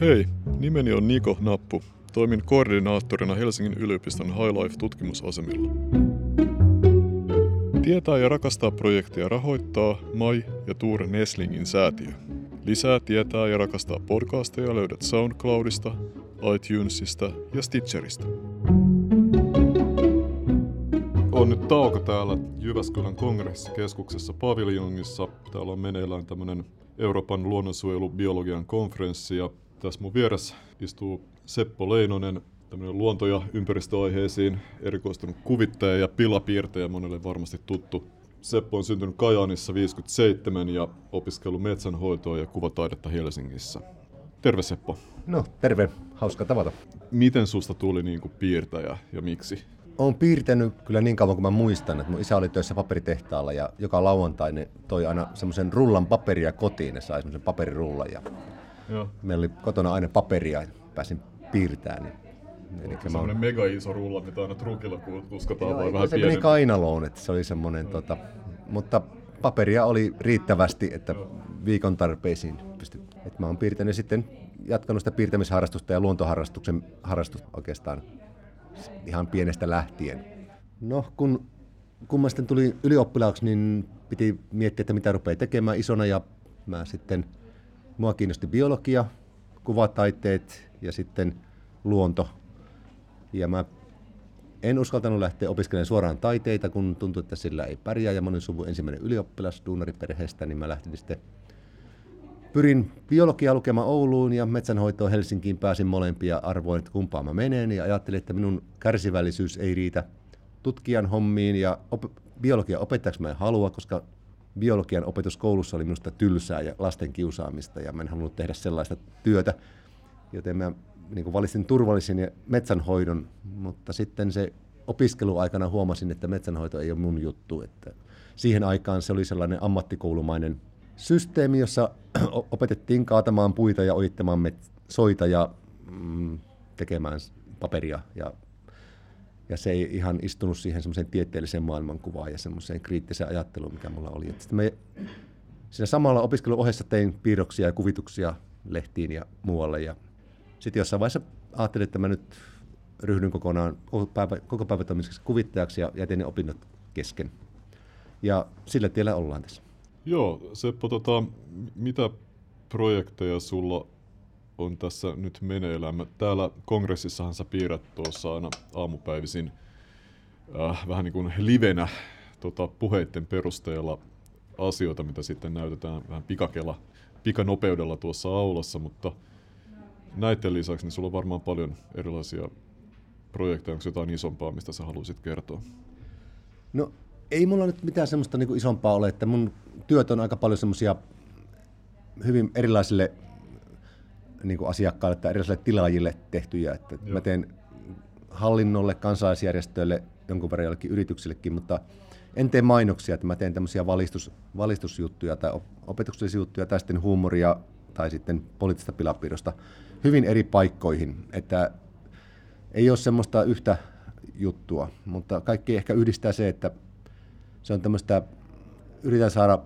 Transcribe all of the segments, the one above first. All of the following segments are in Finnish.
Hei, nimeni on Niko Nappu. Toimin koordinaattorina Helsingin yliopiston High Life-tutkimusasemilla. Tietää ja rakastaa projektia rahoittaa Mai ja Tuure Neslingin säätiö. Lisää tietää ja rakastaa podcasteja löydät SoundCloudista, iTunesista ja Stitcherista. On nyt tauko täällä Jyväskylän kongressikeskuksessa paviljongissa. Täällä on meneillään tämmöinen Euroopan luonnonsuojelubiologian konferenssi ja tässä mun vieressä istuu Seppo Leinonen, tämmöinen luonto- ja ympäristöaiheisiin erikoistunut kuvittaja ja pilapiirtäjä, monelle varmasti tuttu. Seppo on syntynyt Kajaanissa 57 ja opiskellut metsänhoitoa ja kuvataidetta Helsingissä. Terve Seppo. No, terve. Hauska tavata. Miten susta tuli niin kuin piirtäjä ja miksi? Olen piirtänyt kyllä niin kauan kuin mä muistan, että mun isä oli töissä paperitehtaalla ja joka lauantai ne toi aina semmoisen rullan paperia kotiin, ne sai semmoisen paperirullan ja Joo. meillä oli kotona aina paperia ja pääsin piirtämään. Niin Eli se semmoinen mega iso rulla, mitä aina trukilla kuskataan Joo, vai vähän se meni kainaloon, että se oli semmoinen, tota, mutta paperia oli riittävästi, että viikon tarpeisiin pystyi. Että mä oon piirtänyt sitten jatkanut sitä piirtämisharrastusta ja luontoharrastuksen harrastusta oikeastaan ihan pienestä lähtien. No, kun, kun mä sitten tulin ylioppilaaksi, niin piti miettiä, että mitä rupeaa tekemään isona ja mä sitten, mua kiinnosti biologia, kuvataiteet ja sitten luonto. Ja mä en uskaltanut lähteä opiskelemaan suoraan taiteita, kun tuntui, että sillä ei pärjää. Ja monen suvun ensimmäinen ylioppilas duunariperheestä, niin mä lähtin sitten pyrin biologiaa lukemaan Ouluun ja metsänhoitoon Helsinkiin, pääsin molempia arvoin, että kumpaan mä menen ja ajattelin, että minun kärsivällisyys ei riitä tutkijan hommiin ja op- biologian opettajaksi mä en halua, koska biologian opetus koulussa oli minusta tylsää ja lasten kiusaamista ja mä en halunnut tehdä sellaista työtä, joten mä niin valitsin turvallisen ja metsänhoidon, mutta sitten se opiskeluaikana huomasin, että metsänhoito ei ole mun juttu, että siihen aikaan se oli sellainen ammattikoulumainen systeemi, jossa opetettiin kaatamaan puita ja ojittamaan met- soita ja mm, tekemään paperia. Ja, ja se ei ihan istunut siihen semmoiseen tieteelliseen maailmankuvaan ja semmoiseen kriittiseen ajatteluun, mikä mulla oli. Et sitten me siinä samalla opiskelun ohessa tein piirroksia ja kuvituksia lehtiin ja muualle. Ja sitten jossain vaiheessa ajattelin, että mä nyt ryhdyn kokonaan koko, päivä, koko päivätoimiseksi kuvittajaksi ja jätin ne opinnot kesken. Ja sillä tiellä ollaan tässä. Joo, Seppo, tota, mitä projekteja sulla on tässä nyt meneillään? Täällä kongressissahan sä piirrät tuossa aina aamupäivisin äh, vähän niin kuin livenä tota, puheiden perusteella asioita, mitä sitten näytetään vähän pikakela, pikanopeudella tuossa aulassa, mutta näiden lisäksi niin sulla on varmaan paljon erilaisia projekteja. Onko jotain isompaa, mistä sä haluaisit kertoa? No ei mulla nyt mitään semmoista niin kuin isompaa ole, että mun työt on aika paljon semmoisia hyvin erilaisille niin kuin asiakkaille tai erilaisille tilaajille tehtyjä. Että mä teen hallinnolle, kansalaisjärjestöille, jonkun verran jollekin yrityksillekin, mutta en tee mainoksia, että mä teen tämmöisiä valistus, valistusjuttuja tai opetuksellisia juttuja tai sitten huumoria tai sitten poliittista pilapiirrosta hyvin eri paikkoihin. Että ei ole semmoista yhtä juttua, mutta kaikki ehkä yhdistää se, että se on tämmöistä, yritän saada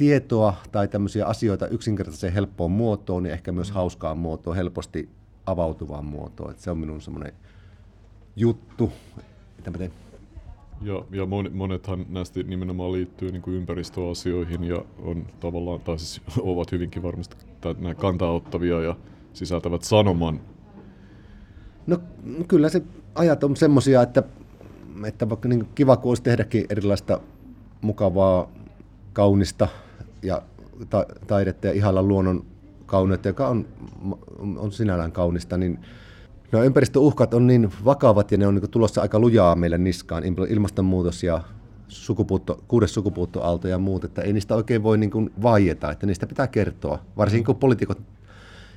tietoa tai tämmöisiä asioita yksinkertaiseen helppoon muotoon ja ehkä myös mm. hauskaan muotoon, helposti avautuvaan muotoon. Että se on minun semmoinen juttu, mitä mä teen. Ja, ja monethan näistä nimenomaan liittyy niin kuin ympäristöasioihin ja on tavallaan, tai siis ovat hyvinkin varmasti nämä kantaa ottavia ja sisältävät sanoman. No kyllä se ajat on semmoisia, että että vaikka niin kiva kuin olisi tehdäkin erilaista mukavaa, kaunista ja ta- taidetta ja ihalla luonnon kauneutta, joka on, on sinällään kaunista, niin no ympäristöuhkat on niin vakavat ja ne on niin tulossa aika lujaa meille niskaan, ilmastonmuutos ja sukupuutto, kuudes sukupuuttoaalto ja muut, että ei niistä oikein voi niin vaieta, että niistä pitää kertoa. Varsinkin kun poliitikot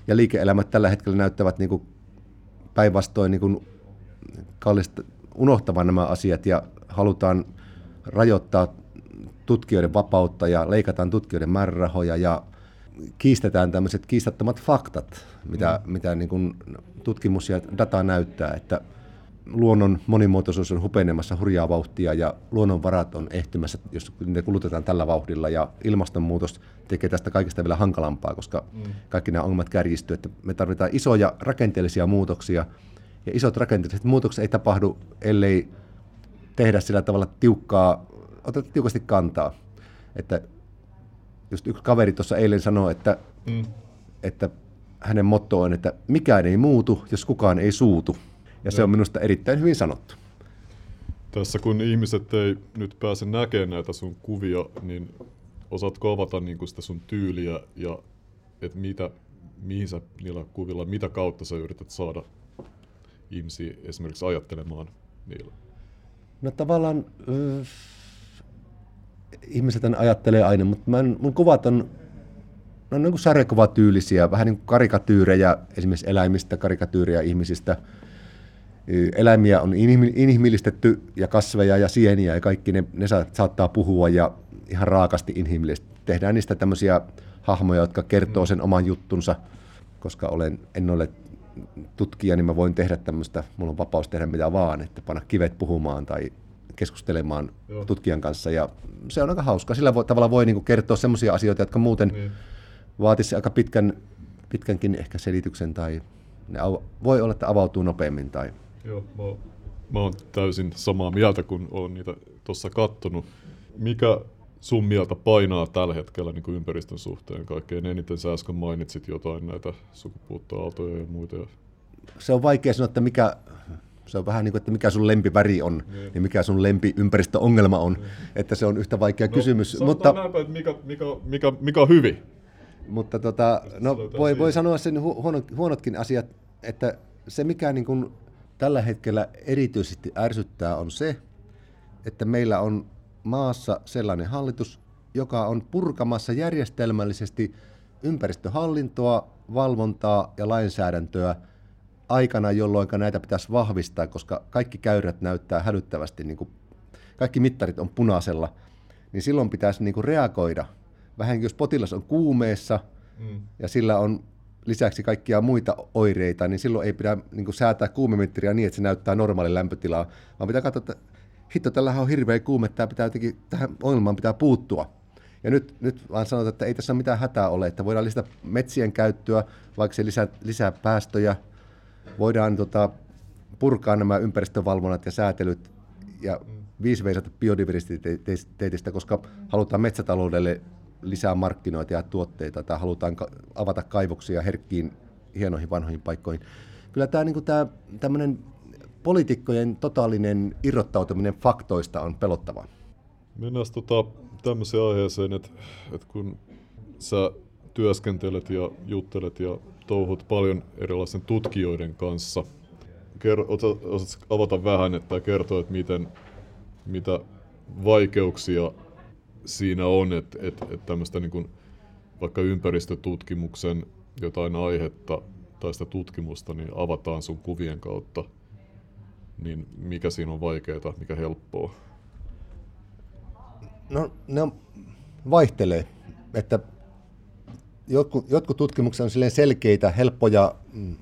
ja liike-elämät tällä hetkellä näyttävät niin päinvastoin niin kallista, unohtavan nämä asiat ja halutaan rajoittaa tutkijoiden vapautta ja leikataan tutkijoiden määrärahoja ja kiistetään tämmöiset kiistattomat faktat, mitä, mm. mitä niin kuin tutkimus ja data näyttää. Että luonnon monimuotoisuus on hupenemassa hurjaa vauhtia ja luonnonvarat on ehtymässä, jos ne kulutetaan tällä vauhdilla ja ilmastonmuutos tekee tästä kaikesta vielä hankalampaa, koska mm. kaikki nämä ongelmat kärjistyy, että me tarvitaan isoja rakenteellisia muutoksia ja isot rakenteelliset muutokset ei tapahdu, ellei tehdä sillä tavalla tiukkaa, oteta tiukasti kantaa. Että just yksi kaveri tuossa eilen sanoi, että, mm. että hänen motto on, että mikään ei muutu, jos kukaan ei suutu. Ja se on minusta erittäin hyvin sanottu. Tässä kun ihmiset ei nyt pääse näkemään näitä sun kuvia, niin osaatko avata niin kuin sitä sun tyyliä ja että mitä, mihin sä niillä kuvilla, mitä kautta sä yrität saada ihmisiä esimerkiksi ajattelemaan niillä? No tavallaan ihmiset ajattelee aina, mutta mä en, mun kuvat on, on niin kuin sarjakuvatyylisiä, vähän niin kuin karikatyyrejä esimerkiksi eläimistä, karikatyyrejä ihmisistä – eläimiä on inhimillistetty ja kasveja ja sieniä ja kaikki ne, ne saattaa puhua ja ihan raakasti inhimillisesti. Tehdään niistä tämmöisiä hahmoja, jotka kertoo sen oman juttunsa, koska olen, en ole tutkija, niin mä voin tehdä tämmöistä, mulla on vapaus tehdä mitä vaan, että panna kivet puhumaan tai keskustelemaan Joo. tutkijan kanssa ja se on aika hauska. Sillä voi, tavalla voi niin kertoa semmoisia asioita, jotka muuten niin. vaatisi aika pitkän, pitkänkin ehkä selityksen tai ne voi olla, että avautuu nopeammin tai Joo, mä, mä oon täysin samaa mieltä, kun olen niitä tuossa kattonut. Mikä sun mieltä painaa tällä hetkellä niin kuin ympäristön suhteen kaikkein eniten? Sä äsken mainitsit jotain näitä sukupuuttoaaltoja ja muita. Se on vaikea sanoa, että mikä, se on vähän niin kuin, että mikä sun lempiväri on niin. ja mikä sun lempiympäristöongelma on. Niin. Että se on yhtä vaikea no, kysymys. Mutta näinpä, että mikä, mikä, mikä, mikä on hyvin. Mutta tota, no, voi, voi sanoa sen huono, huonotkin asiat, että se mikä niin kuin tällä hetkellä erityisesti ärsyttää on se, että meillä on maassa sellainen hallitus, joka on purkamassa järjestelmällisesti ympäristöhallintoa, valvontaa ja lainsäädäntöä aikana, jolloin näitä pitäisi vahvistaa, koska kaikki käyrät näyttää hälyttävästi, niin kuin kaikki mittarit on punaisella, niin silloin pitäisi niin kuin reagoida. Vähän jos potilas on kuumeessa mm. ja sillä on lisäksi kaikkia muita oireita, niin silloin ei pidä niin kuin säätää kuumemetriä niin, että se näyttää normaali lämpötilaa, vaan pitää katsoa, että hitto, tällähän on hirveä kuume, tämä pitää jotenkin, tähän ongelmaan pitää puuttua. Ja nyt, nyt vaan sanotaan, että ei tässä mitään hätää ole, että voidaan lisätä metsien käyttöä, vaikka se lisää, lisää päästöjä, voidaan tota, purkaa nämä ympäristövalvonnat ja säätelyt ja viisi veisata biodiversiteetistä, koska halutaan metsätaloudelle lisää markkinoita ja tuotteita tai halutaan avata kaivoksia herkkiin, hienoihin vanhoihin paikkoihin. Kyllä tämä, niin tämä tämmöinen poliitikkojen totaalinen irrottautuminen faktoista on pelottavaa. Mennään tota, tämmöiseen aiheeseen, että, että kun sä työskentelet ja juttelet ja touhut paljon erilaisten tutkijoiden kanssa, osaatko avata vähän että kertoa, että miten, mitä vaikeuksia siinä on, että, että, että tämmöistä niin kuin vaikka ympäristötutkimuksen jotain aihetta tai sitä tutkimusta niin avataan sun kuvien kautta, niin mikä siinä on vaikeaa, mikä helppoa? No ne on, vaihtelee, että jotkut, jotkut tutkimukset on silleen selkeitä, helppoja mm,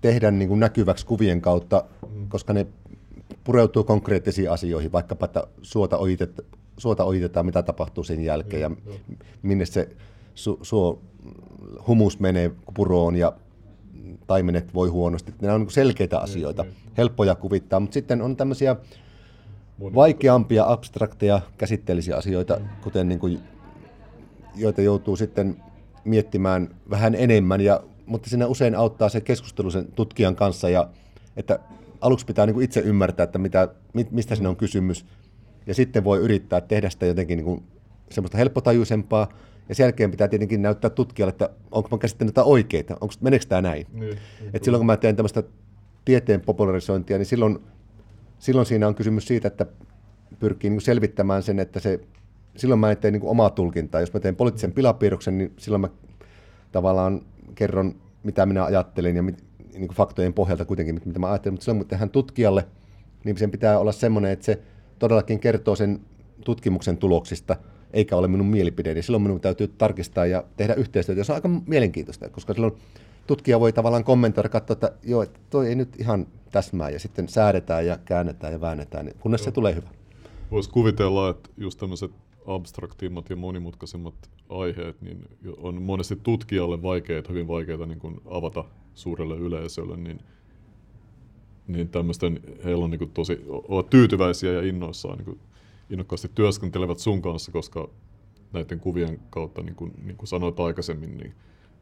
tehdä niin kuin näkyväksi kuvien kautta, mm. koska ne pureutuu konkreettisiin asioihin, vaikkapa että suota ojitet, suota ojitetaan, mitä tapahtuu sen jälkeen ja, ja minne se su, suo, humus menee puroon ja taimenet voi huonosti. Nämä on selkeitä asioita, helppoja kuvittaa, mutta sitten on tämmöisiä vaikeampia, abstrakteja, käsitteellisiä asioita, kuten niin kuin, joita joutuu sitten miettimään vähän enemmän, ja, mutta siinä usein auttaa se keskustelu sen tutkijan kanssa, ja että aluksi pitää niin kuin itse ymmärtää, että mitä, mistä siinä on kysymys, ja sitten voi yrittää tehdä sitä jotenkin niin kuin semmoista helppotajuisempaa, ja sen jälkeen pitää tietenkin näyttää tutkijalle, että onko mä käsittänyt jotain oikeita, onko, meneekö tämä näin. Niin, niin, Et silloin kun mä teen tämmöistä tieteen popularisointia, niin silloin, silloin siinä on kysymys siitä, että pyrkii niin selvittämään sen, että se, silloin mä en tee niin omaa tulkintaa. Jos mä teen poliittisen pilapiirroksen, niin silloin mä tavallaan kerron, mitä minä ajattelen ja mit, niin kuin faktojen pohjalta kuitenkin, mitä mä ajattelen. Mutta silloin kun tehdään tutkijalle, niin sen pitää olla semmoinen, että se todellakin kertoo sen tutkimuksen tuloksista, eikä ole minun mielipideeni. Silloin minun täytyy tarkistaa ja tehdä yhteistyötä, ja se on aika mielenkiintoista, koska silloin tutkija voi tavallaan kommentoida, katsoa, että joo, että toi ei nyt ihan täsmää, ja sitten säädetään ja käännetään ja väännetään, niin kunnes joo. se tulee hyvä. Voisi kuvitella, että just tämmöiset abstraktimmat ja monimutkaisemmat aiheet niin on monesti tutkijalle vaikeita, hyvin vaikeita niin kuin avata suurelle yleisölle, niin, niin tämmöisten, heillä on niin kuin tosi, ovat tyytyväisiä ja innoissaan niin kuin, innokkaasti työskentelevät sun kanssa, koska näiden kuvien kautta, niin kuin, niin kuin sanoit aikaisemmin, niin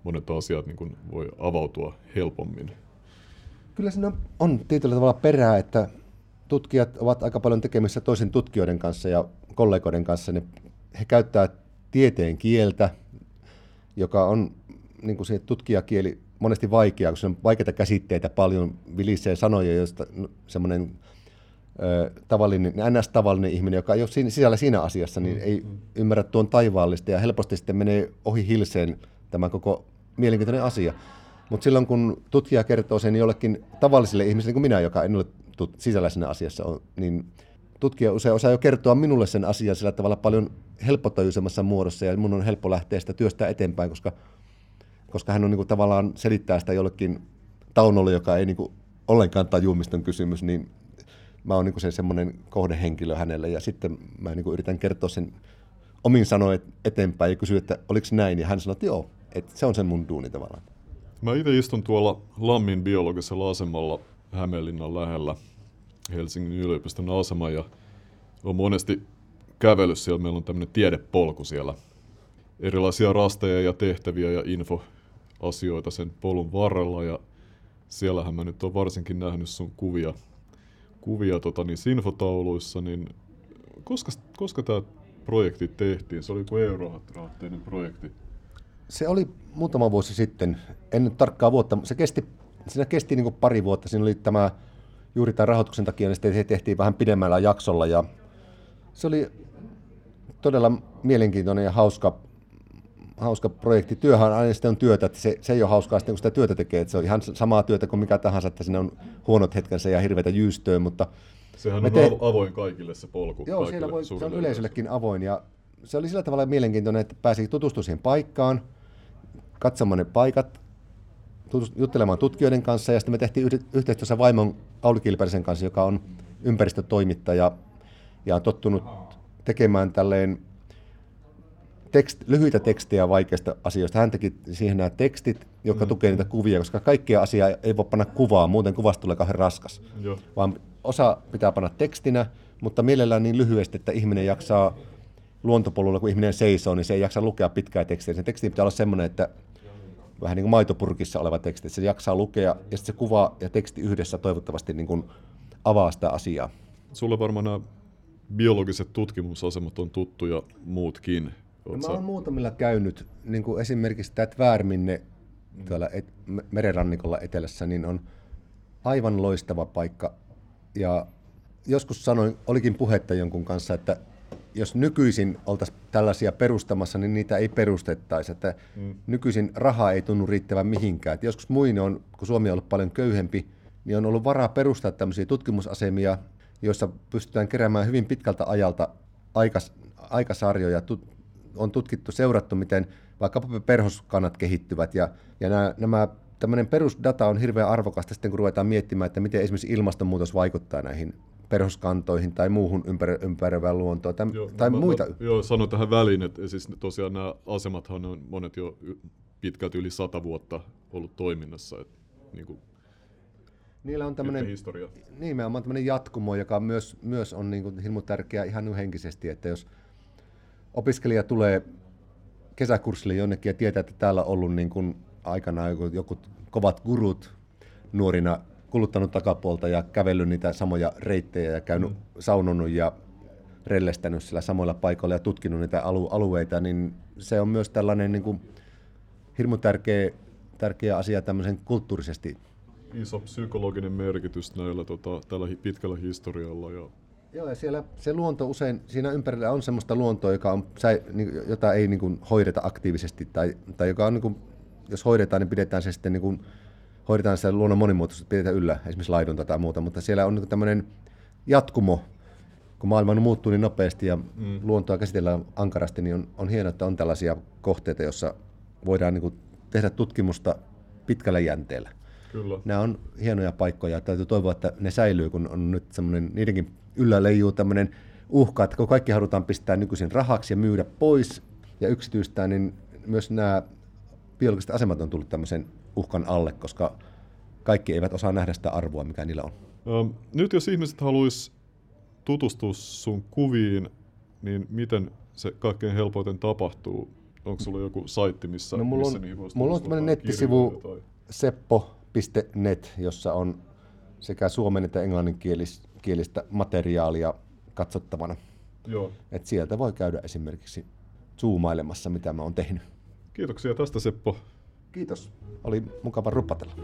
monet asiat niin kuin voi avautua helpommin. Kyllä siinä on tietyllä tavalla perää, että tutkijat ovat aika paljon tekemissä toisen tutkijoiden kanssa ja kollegoiden kanssa. Ne, he käyttävät tieteen kieltä, joka on niin kuin se tutkijakieli monesti vaikeaa, koska on vaikeita käsitteitä paljon, vilisee sanoja, joista semmoinen tavallinen, ns-tavallinen ihminen, joka ei ole siinä, sisällä siinä asiassa, niin ei mm. ymmärrä tuon taivaallista ja helposti sitten menee ohi hilseen tämä koko mielenkiintoinen asia. Mutta silloin kun tutkija kertoo sen jollekin tavalliselle ihmiselle, niin kuin minä, joka en ole tut- sisällä siinä asiassa, on, niin tutkija usein osaa jo kertoa minulle sen asian sillä tavalla paljon helppotajuisemmassa muodossa ja mun on helppo lähteä sitä työstä eteenpäin, koska, koska hän on niin kuin, tavallaan selittää sitä jollekin taunolle, joka ei niin kuin, ollenkaan tajua, mistä on kysymys, niin mä oon niin se semmoinen kohdehenkilö hänelle ja sitten mä niin kuin, yritän kertoa sen omin sanoin eteenpäin ja kysyä, että oliko näin ja hän sanoi, että joo, että se on sen mun duuni tavallaan. Mä itse istun tuolla Lammin biologisella asemalla Hämeenlinnan lähellä Helsingin yliopiston asema ja on monesti kävellyt siellä. Meillä on tämmöinen tiedepolku siellä. Erilaisia rasteja ja tehtäviä ja infoasioita sen polun varrella ja siellähän mä nyt on varsinkin nähnyt sun kuvia, kuvia tota, niissä infotauluissa, niin koska, koska tämä projekti tehtiin? Se oli kuin eurorahoitteinen projekti. Se oli muutama vuosi sitten, en nyt tarkkaa vuotta, se kesti, siinä kesti niin pari vuotta, siinä oli tämä juuri tämän rahoituksen takia, niin sitten se tehtiin vähän pidemmällä jaksolla ja se oli todella mielenkiintoinen ja hauska, hauska projekti. Työhän aina sitten on työtä, että se, se ei ole hauskaa sitten, kun sitä työtä tekee, että se on ihan samaa työtä kuin mikä tahansa, että siinä on huonot hetkensä ja hirveitä jyystöä, mutta Sehän on te... avoin kaikille se polku. Joo, siellä voi, se on yleisöllekin avoin ja se oli sillä tavalla mielenkiintoinen, että pääsi tutustumaan siihen paikkaan, katsomaan ne paikat, juttelemaan tutkijoiden kanssa ja sitten me tehtiin yhteistyössä vaimon Auli Kilperisen kanssa, joka on ympäristötoimittaja ja on tottunut tekemään tälleen tekst, lyhyitä tekstejä vaikeista asioista. Hän teki siihen nämä tekstit, jotka mm. tukevat niitä kuvia, koska kaikkia asiaa ei voi panna kuvaa, muuten kuvasta tulee kauhean raskas. Joo. Vaan osa pitää panna tekstinä, mutta mielellään niin lyhyesti, että ihminen jaksaa luontopolulla, kun ihminen seisoo, niin se ei jaksa lukea pitkää tekstiä. Se teksti pitää olla sellainen, että vähän niin kuin maitopurkissa oleva teksti, että se jaksaa lukea ja sitten se kuva ja teksti yhdessä toivottavasti niin kuin avaa sitä asiaa. Sulle varmaan nämä biologiset tutkimusasemat on tuttuja muutkin. No, mä olen muutamilla käynyt, niin kuin esimerkiksi tämä Tvärminne tuolla et, merenrannikolla etelässä, niin on aivan loistava paikka. Ja joskus sanoin, olikin puhetta jonkun kanssa, että jos nykyisin oltaisiin tällaisia perustamassa, niin niitä ei perustettaisi. Että mm. Nykyisin raha ei tunnu riittävän mihinkään. Että joskus muin on, kun Suomi on ollut paljon köyhempi, niin on ollut varaa perustaa tämmöisiä tutkimusasemia, joissa pystytään keräämään hyvin pitkältä ajalta aikas, aikasarjoja. Tut, on tutkittu, seurattu, miten vaikkapa perhoskannat kehittyvät. Ja, ja nämä, nämä tämmöinen perusdata on hirveän arvokasta sitten, kun ruvetaan miettimään, että miten esimerkiksi ilmastonmuutos vaikuttaa näihin perhoskantoihin tai muuhun ympär, ympäröivään luontoon tai, joo, tai mä, muita. Mä, joo, sanon tähän väliin, että siis tosiaan nämä asemathan on monet jo pitkälti yli sata vuotta ollut toiminnassa. Että, niin kuin, Niillä on tämmöinen, historia. nimenomaan tämmöinen jatkumo, joka myös, myös on niin kuin hirmu tärkeä ihan henkisesti, että jos opiskelija tulee kesäkurssille jonnekin ja tietää, että täällä on ollut niin kuin aikanaan joku, joku kovat gurut nuorina kuluttanut takapuolta ja kävellyt niitä samoja reittejä ja käynyt mm. saunonut ja rellestänyt sillä samoilla paikoilla ja tutkinut niitä alu- alueita, niin se on myös tällainen niin kuin, hirmu tärkeä, tärkeä asia tämmöisen kulttuurisesti. Iso psykologinen merkitys näillä tota, tällä pitkällä historialla. Ja... Joo, ja siellä se luonto usein, siinä ympärillä on semmoista luontoa, joka on, niin, jota ei niin kuin, hoideta aktiivisesti, tai, tai joka on, niin kuin, jos hoidetaan, niin pidetään se sitten niin kuin, hoidetaan sitä luonnon monimuotoisuutta, pidetään yllä, esimerkiksi laidunta tai muuta, mutta siellä on niin tämmöinen jatkumo, kun maailma muuttuu niin nopeasti ja mm. luontoa käsitellään ankarasti, niin on, on hienoa, että on tällaisia kohteita, joissa voidaan niin kuin tehdä tutkimusta pitkällä jänteellä. Kyllä. Nämä on hienoja paikkoja ja täytyy toivoa, että ne säilyy, kun on nyt semmoinen, niidenkin yllä leijuu tämmöinen uhka, että kun kaikki halutaan pistää nykyisin rahaksi ja myydä pois ja yksityistää, niin myös nämä biologiset asemat on tullut tämmöisen uhkan alle, koska kaikki eivät osaa nähdä sitä arvoa, mikä niillä on. Ähm, nyt jos ihmiset haluaisi tutustua sun kuviin, niin miten se kaikkein helpoiten tapahtuu? Onko sulla joku saitti, missä, No, mulla missä on- niihin voisi mulla on tai nettisivu- Tai... seppo.net, jossa on sekä suomen että englanninkielistä materiaalia katsottavana. Joo. Et sieltä voi käydä esimerkiksi zoomailemassa, mitä mä oon tehnyt. Kiitoksia tästä Seppo. Kiitos. Oli mukava rupatella.